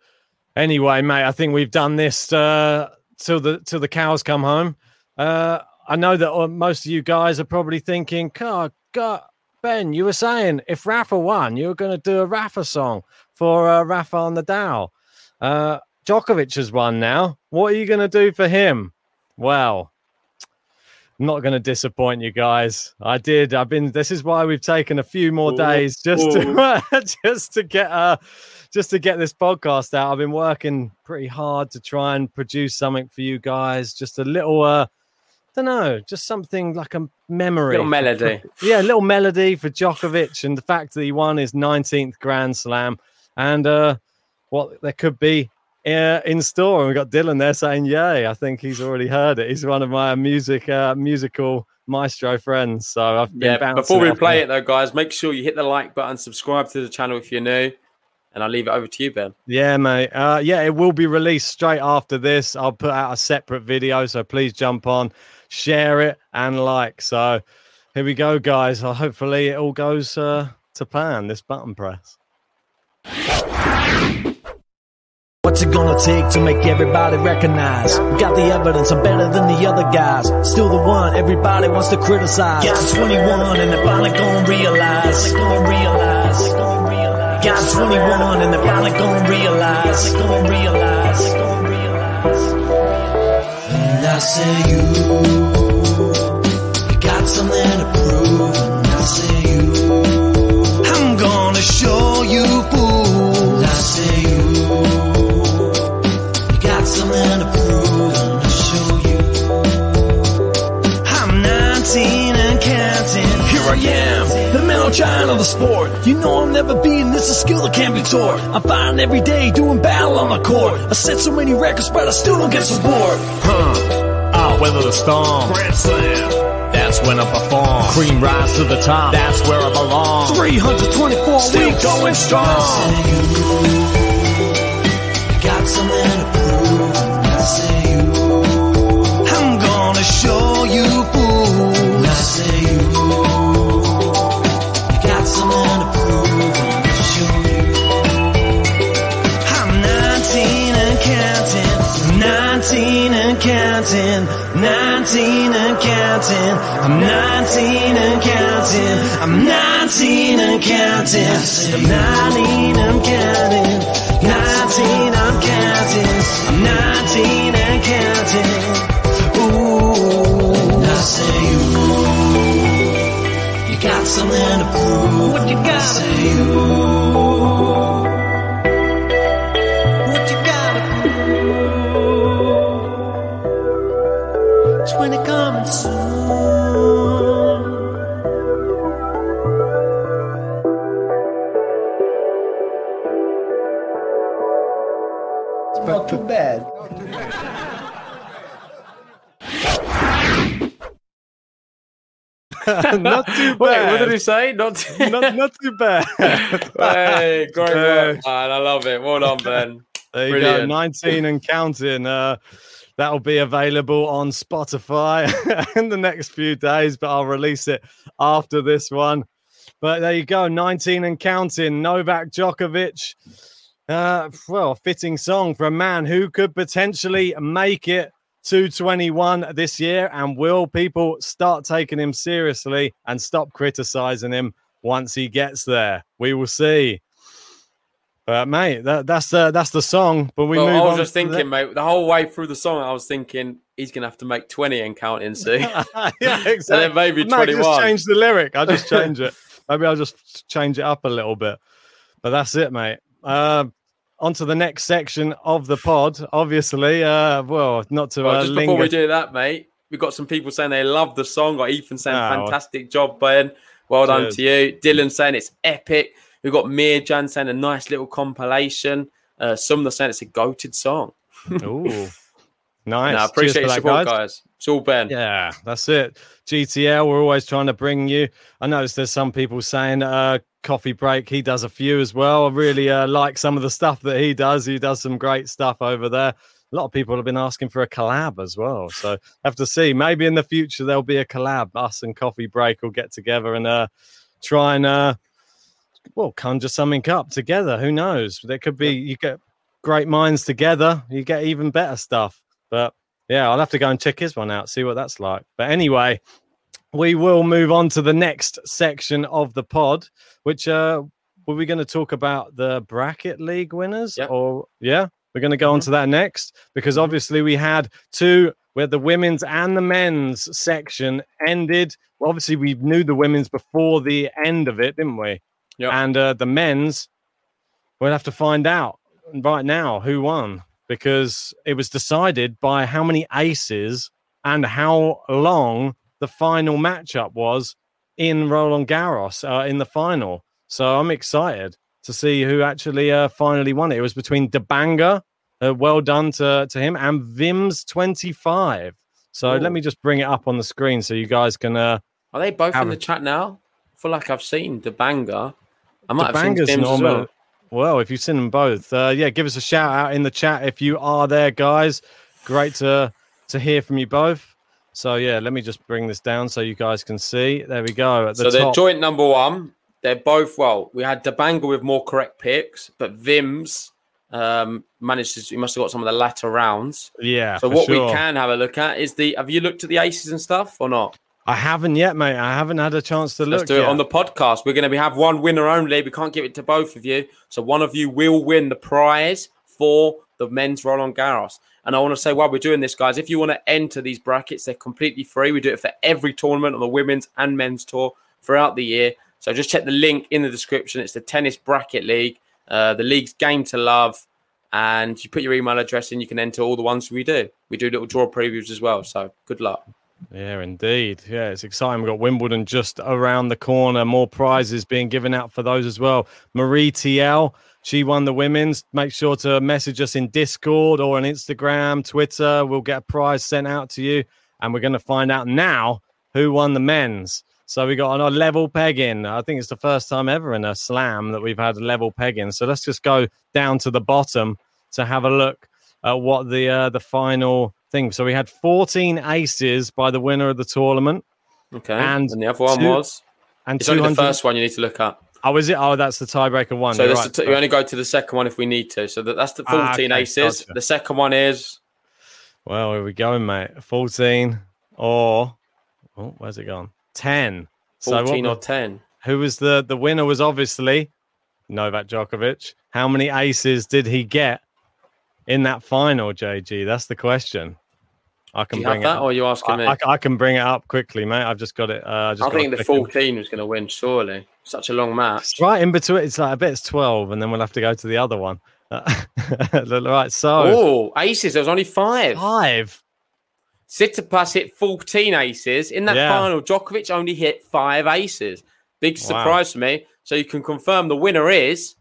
anyway, mate, I think we've done this uh, till the till the cows come home. Uh, I know that uh, most of you guys are probably thinking, God, God, Ben, you were saying if Rafa won, you were going to do a Rafa song for uh, Rafa on the Dow. Uh, Djokovic has won now. What are you going to do for him? Well, I'm not going to disappoint you guys. I did. I've been. This is why we've taken a few more days just to just to get uh just to get this podcast out. I've been working pretty hard to try and produce something for you guys. Just a little uh, don't know, just something like a memory, little melody. yeah, a little melody for Djokovic and the fact that he won his 19th Grand Slam and uh, what there could be uh, in store. And we've got Dylan there saying, "Yay!" I think he's already heard it. He's one of my music uh, musical maestro friends. So I've been yeah. Before we play it though, guys, make sure you hit the like button, subscribe to the channel if you're new. And I'll leave it over to you, Ben. Yeah, mate. Uh, yeah, it will be released straight after this. I'll put out a separate video, so please jump on, share it, and like. So here we go, guys. Uh, hopefully, it all goes uh, to plan. This button press. What's it gonna take to make everybody recognize? We got the evidence, I'm better than the other guys. Still the one everybody wants to criticize. To 21 and they're finally gonna realize. Gonna realize. Got to 21 and they're finally gonna realize. Gonna realize. And I say you, you got something to prove. And I say you, I'm gonna show you fool. And I say you something to prove and to show you. I'm 19 and counting. Here I am, the mental giant of the sport. You know I'm never beaten, this is skill that can't be taught. I'm fighting every day, doing battle on the court. I set so many records, but I still don't get support. Huh, I'll weather the storm. Grand Slam. That's That's when I perform. Cream rise to the top. That's where I belong. 324 Still weeks. going strong. 19 and counting. 19 and counting. 19 and counting. I'm 19 and counting. I'm 19 and counting. I'm 19 and counting. 19 I'm counting. I'm 19 and counting. Ooh, I say you. You got something to prove. What you got? I say you. Not too bad. Wait, what did he say? Not too, not, not too bad. hey, great work, man. I love it. Well done, Ben. There you Brilliant. go. 19 and counting. Uh, that'll be available on Spotify in the next few days, but I'll release it after this one. But there you go. 19 and counting. Novak Djokovic uh, well, fitting song for a man who could potentially make it to 21 this year. And will people start taking him seriously and stop criticizing him once he gets there? We will see. But mate, that, that's the that's the song. But we well, move I was just thinking, the... mate, the whole way through the song, I was thinking he's gonna have to make 20 and counting. See, yeah, exactly. and then maybe 21. just change the lyric. I'll just change it. Maybe I'll just change it up a little bit. But that's it, mate. Uh, on to the next section of the pod. Obviously, uh, well, not to well, uh, just linger. before we do that, mate, we've got some people saying they love the song. Got Ethan saying, oh. "Fantastic job, Ben. Well done Cheers. to you." Dylan saying it's epic. We've got Mir Jan saying a nice little compilation. Uh, some of the saying it's a goated song. Ooh, nice. No, I appreciate your support, guys. guys. It's all Ben. Yeah, that's it. GTL, we're always trying to bring you. I noticed there's some people saying uh, coffee break. He does a few as well. I really uh, like some of the stuff that he does. He does some great stuff over there. A lot of people have been asking for a collab as well. So have to see. Maybe in the future there'll be a collab. Us and Coffee Break will get together and uh, try and uh, well conjure something up together. Who knows? There could be you get great minds together. You get even better stuff. But yeah, I'll have to go and check his one out, see what that's like. But anyway, we will move on to the next section of the pod, which uh were we going to talk about the bracket league winners yep. or yeah we're going to go mm-hmm. on to that next because mm-hmm. obviously we had two where the women's and the men's section ended well, obviously we knew the women's before the end of it didn't we yeah and uh, the men's we'll have to find out right now who won because it was decided by how many aces and how long the final matchup was in Roland Garros uh, in the final. So I'm excited to see who actually uh, finally won it. It was between Debanga, uh, well done to, to him, and Vims 25. So Ooh. let me just bring it up on the screen so you guys can. Uh, Are they both in the chat now? I feel like I've seen Debanga. I might Debanga's have seen Vims normal. as well. Well, if you've seen them both, uh, yeah, give us a shout out in the chat if you are there, guys. Great to to hear from you both. So yeah, let me just bring this down so you guys can see. There we go. The so they're joint number one. They're both well. We had Debanga with more correct picks, but Vims um, managed to. He must have got some of the latter rounds. Yeah. So what sure. we can have a look at is the. Have you looked at the aces and stuff or not? I haven't yet, mate. I haven't had a chance to look. Let's do yet. it on the podcast. We're going to be have one winner only. We can't give it to both of you. So one of you will win the prize for the men's Roland Garros. And I want to say while we're doing this, guys, if you want to enter these brackets, they're completely free. We do it for every tournament on the women's and men's tour throughout the year. So just check the link in the description. It's the Tennis Bracket League. Uh, the league's game to love. And you put your email address in, you can enter all the ones we do. We do little draw previews as well. So good luck. Yeah, indeed. Yeah, it's exciting. We've got Wimbledon just around the corner. More prizes being given out for those as well. Marie TL she won the women's. Make sure to message us in Discord or on Instagram, Twitter. We'll get a prize sent out to you. And we're going to find out now who won the men's. So we got a level pegging. I think it's the first time ever in a slam that we've had a level pegging. So let's just go down to the bottom to have a look at what the uh, the final thing. So we had 14 aces by the winner of the tournament. Okay, and, and the other one two, was and it's only the first one you need to look up. Oh, is it? Oh, that's the tiebreaker one. So right. t- we only go to the second one if we need to. So that, that's the 14 ah, okay, aces. Gotcha. The second one is. Well, here we go, mate. 14 or. Oh, where's it gone? 10. 14 so or 10. Who was the the winner? Was obviously Novak Djokovic. How many aces did he get in that final, JG? That's the question. I can bring that, it or you asking I, me? I, I, can bring it up quickly, mate. I've just got it. Uh, just I think the 14 was going to win, surely. Such a long match. It's right in between. It's like I bet it's 12, and then we'll have to go to the other one. right, so. Oh, aces. There was only five. Five. Tsitsipas hit 14 aces. In that yeah. final, Djokovic only hit five aces. Big surprise wow. for me. So you can confirm the winner is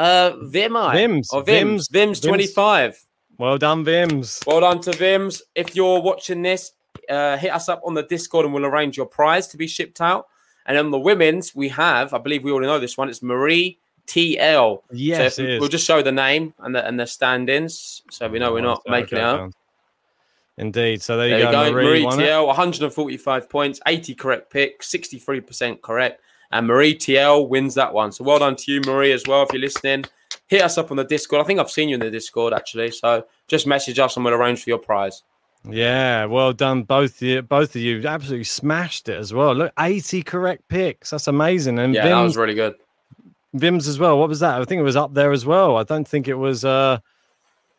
uh Vimai. Vims. Or Vims. Vims, Vims 25. Well done, Vims. Well done to Vims. If you're watching this, uh, hit us up on the Discord and we'll arrange your prize to be shipped out. And on the women's, we have, I believe we already know this one, it's Marie TL. Yes, so we'll just show the name and the, and the stand-ins, so we know oh, we're not making it up. Indeed. So there you, go. go. Marie, Marie TL, 145 points, 80 correct picks, 63% correct. And Marie TL wins that one. So well done to you, Marie, as well, if you're listening hit us up on the Discord. I think I've seen you in the Discord actually. So just message us and we'll arrange for your prize. Yeah, well done, both of you. Both of you absolutely smashed it as well. Look, eighty correct picks. That's amazing. And yeah, Vims, that was really good. Vims as well. What was that? I think it was up there as well. I don't think it was uh,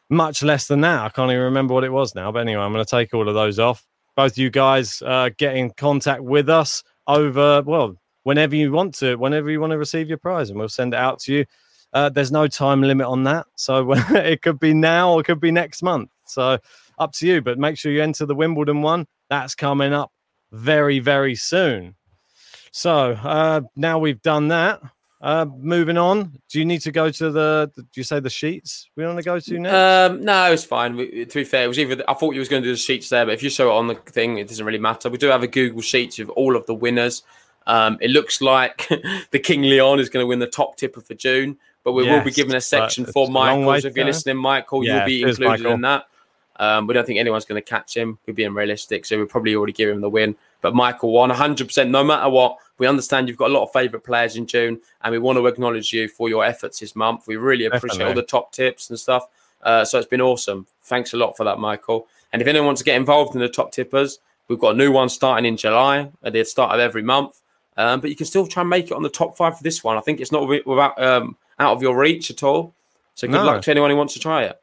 much less than that. I can't even remember what it was now. But anyway, I'm going to take all of those off. Both of you guys uh, get in contact with us over well whenever you want to, whenever you want to receive your prize, and we'll send it out to you. Uh, there's no time limit on that. So it could be now or it could be next month. So up to you. But make sure you enter the Wimbledon one. That's coming up very, very soon. So uh, now we've done that. Uh, moving on, do you need to go to the? Do you say the sheets we want to go to next? Um, no, it's fine. We, to be fair, it was either I thought you was going to do the sheets there, but if you show it on the thing, it doesn't really matter. We do have a Google Sheets with all of the winners. Um, it looks like the King Leon is going to win the top tipper for June but we yes, will be given a section for Michael. So if you're listening, Michael, yeah, you'll be included in that. Um, we don't think anyone's going to catch him. We're being realistic, so we'll probably already give him the win. But Michael won 100%. No matter what, we understand you've got a lot of favourite players in June, and we want to acknowledge you for your efforts this month. We really appreciate Definitely. all the top tips and stuff. Uh, so it's been awesome. Thanks a lot for that, Michael. And if anyone wants to get involved in the top tippers, we've got a new one starting in July at the start of every month. Um, but you can still try and make it on the top five for this one. I think it's not without um, out of your reach at all. So good no. luck to anyone who wants to try it.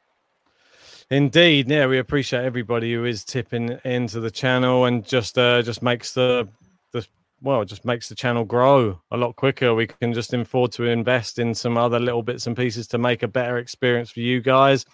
Indeed, yeah, we appreciate everybody who is tipping into the channel and just uh, just makes the the well, just makes the channel grow a lot quicker. We can just afford to invest in some other little bits and pieces to make a better experience for you guys.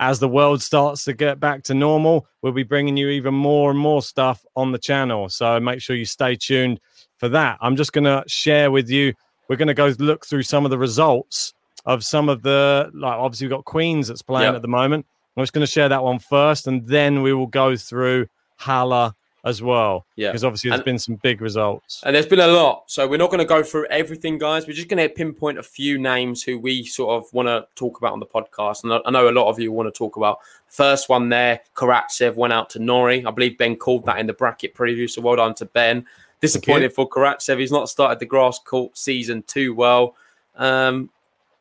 As the world starts to get back to normal, we'll be bringing you even more and more stuff on the channel. So make sure you stay tuned for that. I'm just going to share with you we're going to go look through some of the results of some of the like obviously we've got Queens that's playing yep. at the moment. I'm just going to share that one first, and then we will go through Halle as well. Yeah, because obviously there's and, been some big results, and there's been a lot. So we're not going to go through everything, guys. We're just going to pinpoint a few names who we sort of want to talk about on the podcast, and I know a lot of you want to talk about. First one there, Karatsev went out to Norrie. I believe Ben called that in the bracket preview, so well done to Ben. Disappointed for Karatsev. He's not started the grass court season too well. Um,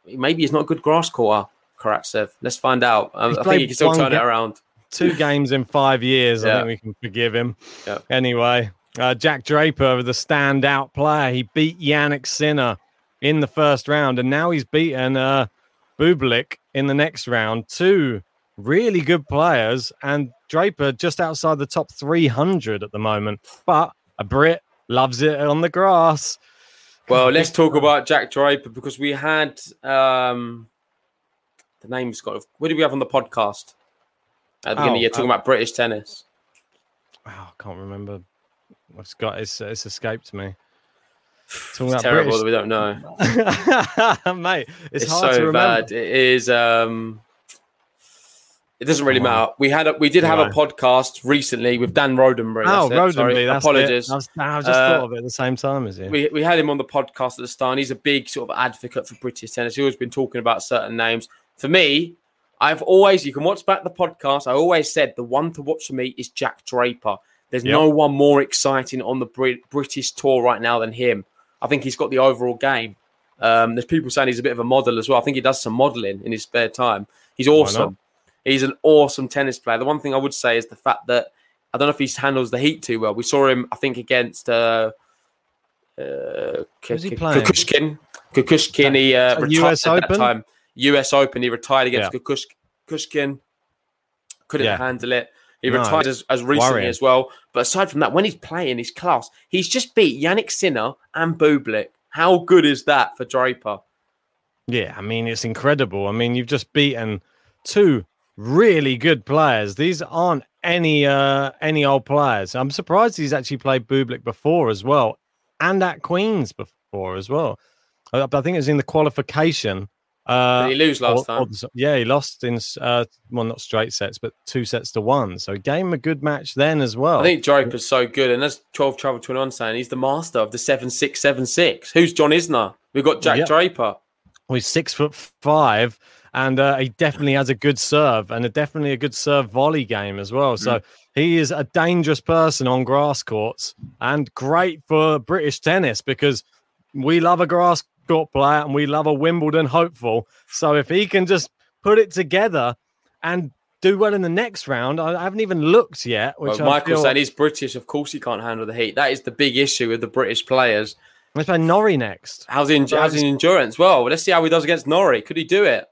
maybe he's not a good grass courter, Karatsev. Let's find out. Um, I think he can still turn ga- it around. Two games in five years. yeah. I think we can forgive him. Yeah. Anyway, uh, Jack Draper, the standout player, he beat Jannik Sinner in the first round, and now he's beaten uh, Bublik in the next round. Two really good players, and Draper just outside the top 300 at the moment. But a Brit loves it on the grass. Well, let's talk about Jack Draper because we had um, the name's got. What did we have on the podcast at the beginning oh, of the year talking uh, about British tennis? Oh, I can't remember. It's got it's it's escaped me. Talking it's terrible British... that we don't know, mate. It's, it's so bad. It is. um It doesn't really matter. We had a, we did have a podcast recently with Dan Rodenbury. Oh, Rodenbury. That's Apologies. I, was, I just uh, thought of it at the same time as you. We, we had him on the podcast at the start. he's a big sort of advocate for British tennis. He's always been talking about certain names. For me, I've always, you can watch back the podcast. I always said the one to watch for me is Jack Draper. There's yep. no one more exciting on the Brit- British tour right now than him. I think he's got the overall game. Um, there's people saying he's a bit of a model as well. I think he does some modeling in his spare time. He's awesome. He's an awesome tennis player. The one thing I would say is the fact that I don't know if he handles the heat too well. We saw him, I think, against uh, uh, he playing? Kukushkin. Kukushkin, he uh, retired US at Open? that time. US Open, he retired against yeah. Kukushkin. Couldn't yeah. handle it. He no, retired as, as recently worrying. as well. But aside from that, when he's playing, he's class. He's just beat Jannik Sinner and Bublik. How good is that for Draper? Yeah, I mean, it's incredible. I mean, you've just beaten two really good players. These aren't any uh any old players. I'm surprised he's actually played Bublik before as well, and at Queens before as well. I, I think it was in the qualification. Uh, Did he lose last or, time? Or, yeah, he lost in uh, well, not straight sets, but two sets to one. So game a good match then as well. I think Draper's so good, and that's twelve travel twenty one saying he's the master of the seven six seven six. Who's John Isner? We've got Jack yep. Draper. Well, he's six foot five and uh, he definitely has a good serve and a, definitely a good serve volley game as well. So mm. he is a dangerous person on grass courts and great for British tennis because we love a grass court player and we love a Wimbledon hopeful. So if he can just put it together and do well in the next round. I haven't even looked yet. Which well, Michael feel... said he's British. Of course, he can't handle the heat. That is the big issue with the British players. Let's play Norrie next. How's he? How's his endurance? Well, let's see how he does against Norrie. Could he do it?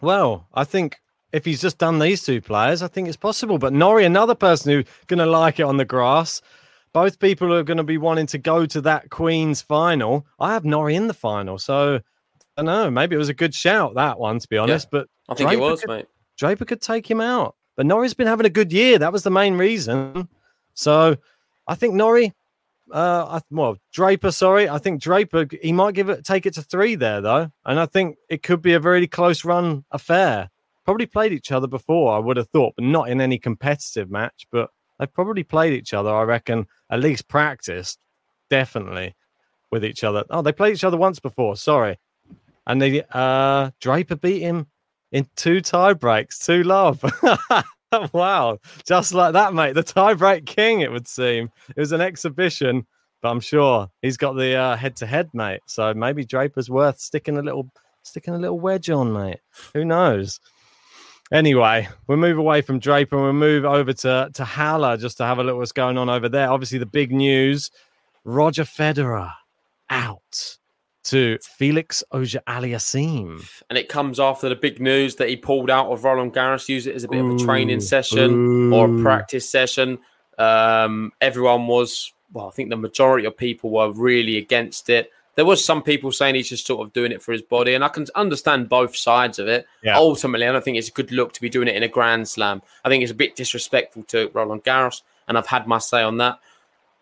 Well, I think if he's just done these two players, I think it's possible. But Norrie, another person who's going to like it on the grass. Both people are going to be wanting to go to that Queen's final. I have Norrie in the final, so I don't know. Maybe it was a good shout that one, to be honest. Yeah, but I think Draper it was, could, mate. Draper could take him out, but Norrie's been having a good year. That was the main reason. So I think Norrie uh, well, Draper, sorry, I think Draper he might give it take it to three there though, and I think it could be a very close run affair. Probably played each other before, I would have thought, but not in any competitive match. But they've probably played each other, I reckon, at least practiced, definitely with each other. Oh, they played each other once before. Sorry, and they uh Draper beat him in two tie breaks, two love. wow, just like that, mate. The tiebreak king, it would seem. It was an exhibition, but I'm sure he's got the head to head, mate. So maybe Draper's worth sticking a little, sticking a little wedge on, mate. Who knows? Anyway, we'll move away from Draper and we'll move over to to Halle just to have a look what's going on over there. Obviously, the big news: Roger Federer out to Felix Auger-Aliassime. And it comes after the big news that he pulled out of Roland Garros, use it as a bit ooh, of a training session ooh. or a practice session. Um, everyone was, well, I think the majority of people were really against it. There was some people saying he's just sort of doing it for his body, and I can understand both sides of it. Yeah. Ultimately, I don't think it's a good look to be doing it in a Grand Slam. I think it's a bit disrespectful to Roland Garros, and I've had my say on that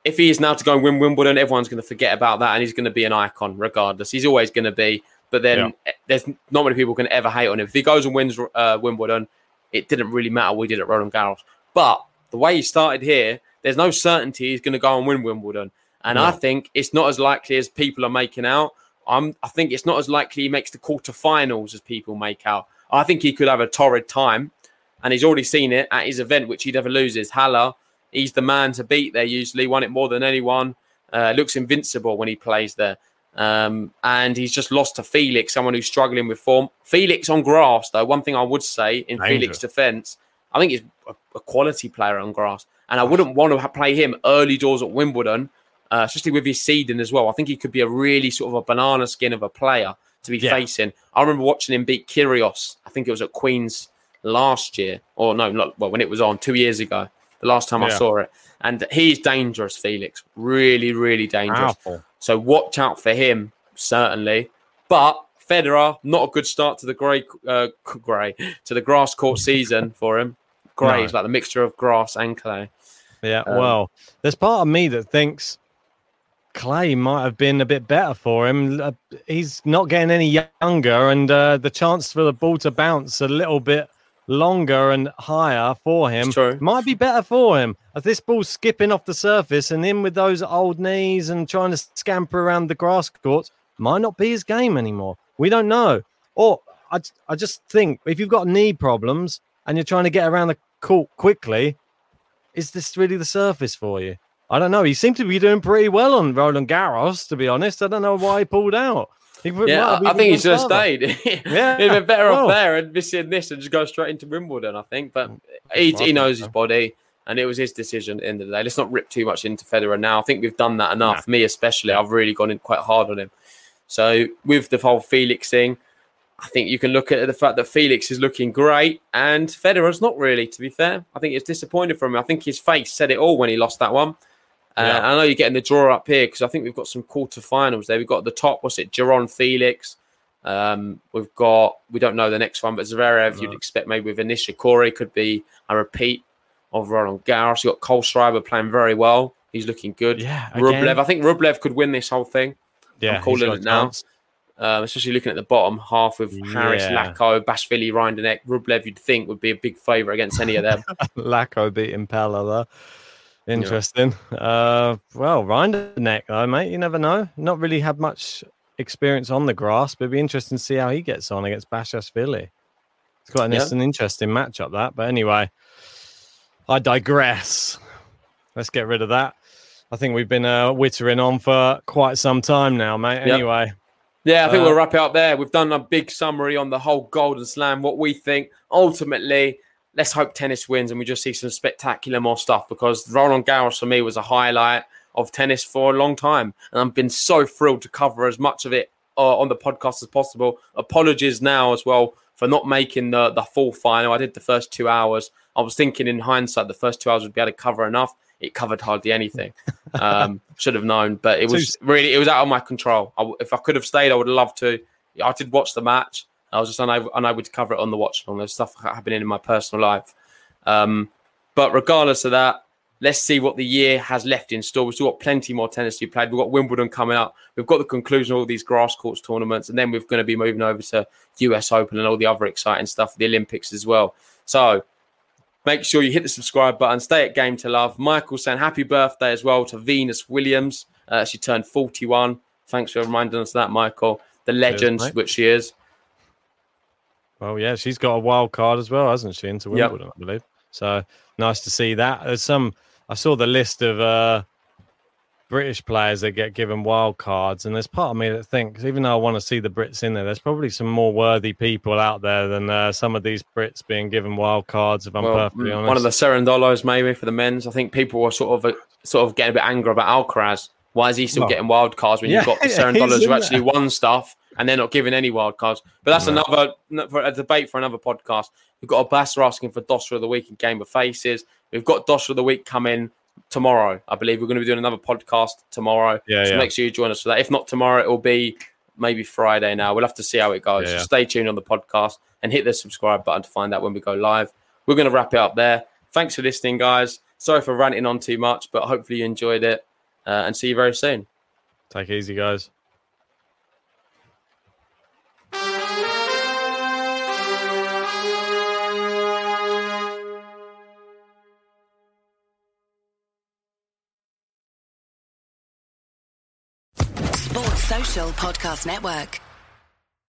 if he is now to go and win Wimbledon, everyone's going to forget about that, and he's going to be an icon regardless. He's always going to be. But then yeah. Eh, there's not many people can ever hate on him. If he goes and wins uh, Wimbledon, it didn't really matter what he did at Roland Garros. But the way he started here, there's no certainty he's going to go and win Wimbledon. And yeah. I think it's not as likely as people are making out. I'm, I think it's not as likely he makes the quarterfinals as people make out. I think he could have a torrid time, and he's already seen it at his event, which he never loses. Halle He's the man to beat there. Usually, won it more than anyone. Uh, looks invincible when he plays there. Um, and he's just lost to Felix, someone who's struggling with form. Felix on grass, though, one thing I would say in Danger. Felix' defense, I think he's a, a, quality player on grass. And I wouldn't want to play him early doors at Wimbledon, uh, especially with his seeding as well. I think he could be a really sort of a banana skin of a player to be yeah. facing. I remember watching him beat Kyrgios. I think it was at Queen's last year, or no, not well when it was on two years ago the last time yeah. I saw it. And he's dangerous, Felix. Really, really dangerous. Powerful. So watch out for him, certainly. But Federer, not a good start to the grey, uh, grey to the grass court season for him. Grey no. is like the mixture of grass and clay. Yeah, um, well, there's part of me that thinks clay might have been a bit better for him. Uh, he's not getting any younger, and uh, the chance for the ball to bounce a little bit longer and higher for him might be better for him. As this ball's skipping off the surface and him with those old knees and trying to scamper around the grass courts might not be his game anymore. We don't know. Or I, I just think if you've got knee problems and you're trying to get around the court quickly, is this really the surface for you? I don't know. He seemed to be doing pretty well on Roland Garros, to be honest. I don't know why he pulled out. Yeah, I think he should have stayed. yeah, he'd been better well. off there and missing this and just go straight into Wimbledon. I think, but he, he knows his body, and it was his decision at the end of the day. Let's not rip too much into Federer now. I think we've done that enough. Me especially, I've really gone in quite hard on him. So with the whole Felix thing, I think you can look at the fact that Felix is looking great and Federer's not really, to be fair. I think it's disappointed for him. I think his face said it all when he lost that one. Uh. I know you're getting the draw up here because I think we've got some quarterfinals there. We've got the top, what's it, Giron Felix. Um, we've got, we don't know the next one, but Zverev, no. you'd expect maybe with Nishikori could be a repeat of Roland Garros. You've got Kohlschreiber playing very well. He's looking good. Yeah. Rublev, I think Rublev could win this whole thing. Yeah. I'm calling it now. Um, especially looking at the bottom half with Harris, yeah. Lacko, Basilashvili, Rinderknech, Rublev, you'd think would be a big favourite against any of them. Lacko beating Pella, though. Interesting. Yeah. Uh, well, Rinderknech, though, mate, you never know. Not really had much experience on the grass, but it'd be interesting to see how he gets on against Basilashvili. It's quite an, yeah. an interesting matchup, that. But anyway, I digress. Let's get rid of that. I think we've been uh, wittering on for quite some time now, mate. Anyway. Yep. Yeah, I think uh, we'll wrap it up there. We've done a big summary on the whole Golden Slam, what we think. Ultimately, let's hope tennis wins and we just see some spectacular more stuff because Roland Garros for me was a highlight of tennis for a long time. And I've been so thrilled to cover as much of it uh, on the podcast as possible. Apologies now as well for not making the, the full final. I did the first two hours. I was thinking in hindsight, the first two hours would be able to cover enough it covered hardly anything. Um, should have known, but it was really it was out of my control. I, if I could have stayed, I would have loved to. I did watch the match. I was just unable, unable to cover it on the watch along. There's stuff happening in my personal life. Um, but regardless of that, let's see what the year has left in store. We've still got plenty more tennis to be played. We've got Wimbledon coming up. We've got the conclusion of all these grass courts tournaments, and then we're going to be moving over to US Open and all the other exciting stuff, the Olympics as well. So Make sure you hit the subscribe button. Stay at Game to Love. Michael saying happy birthday as well to Venus Williams. Uh, she turned 41. Thanks for reminding us of that, Michael. The legend, Cheers, which she is. Well, yeah, she's got a wild card as well, hasn't she, into Wimbledon, yep. I believe. So nice to see that. There's some. I saw the list of uh, British players that get given wild cards, and there's part of me that thinks, even though I want to see the Brits in there, there's probably some more worthy people out there than uh, some of these Brits being given wild cards. If I'm well, perfectly honest, one of the Serendolos maybe for the men's. I think people were sort of uh, sort of getting a bit angry about Alcaraz. Why is he still getting wild cards when yeah, you've got the Serendolos who actually won stuff and they're not giving any wild cards? But that's no. another a debate for another podcast. We've got a Basser asking for Dosser of the week in Game of Faces. We've got Dosser of the week coming tomorrow. I believe we're going to be doing another podcast tomorrow. Yeah, so yeah. make sure you join us for that. If not tomorrow, it will be maybe Friday now. We'll have to see how it goes. Yeah, so stay tuned on the podcast and hit the subscribe button to find out when we go live. We're going to wrap it up there. Thanks for listening, guys. Sorry for ranting on too much, but hopefully you enjoyed it uh, and see you very soon. Take it easy, guys. Podcast Network.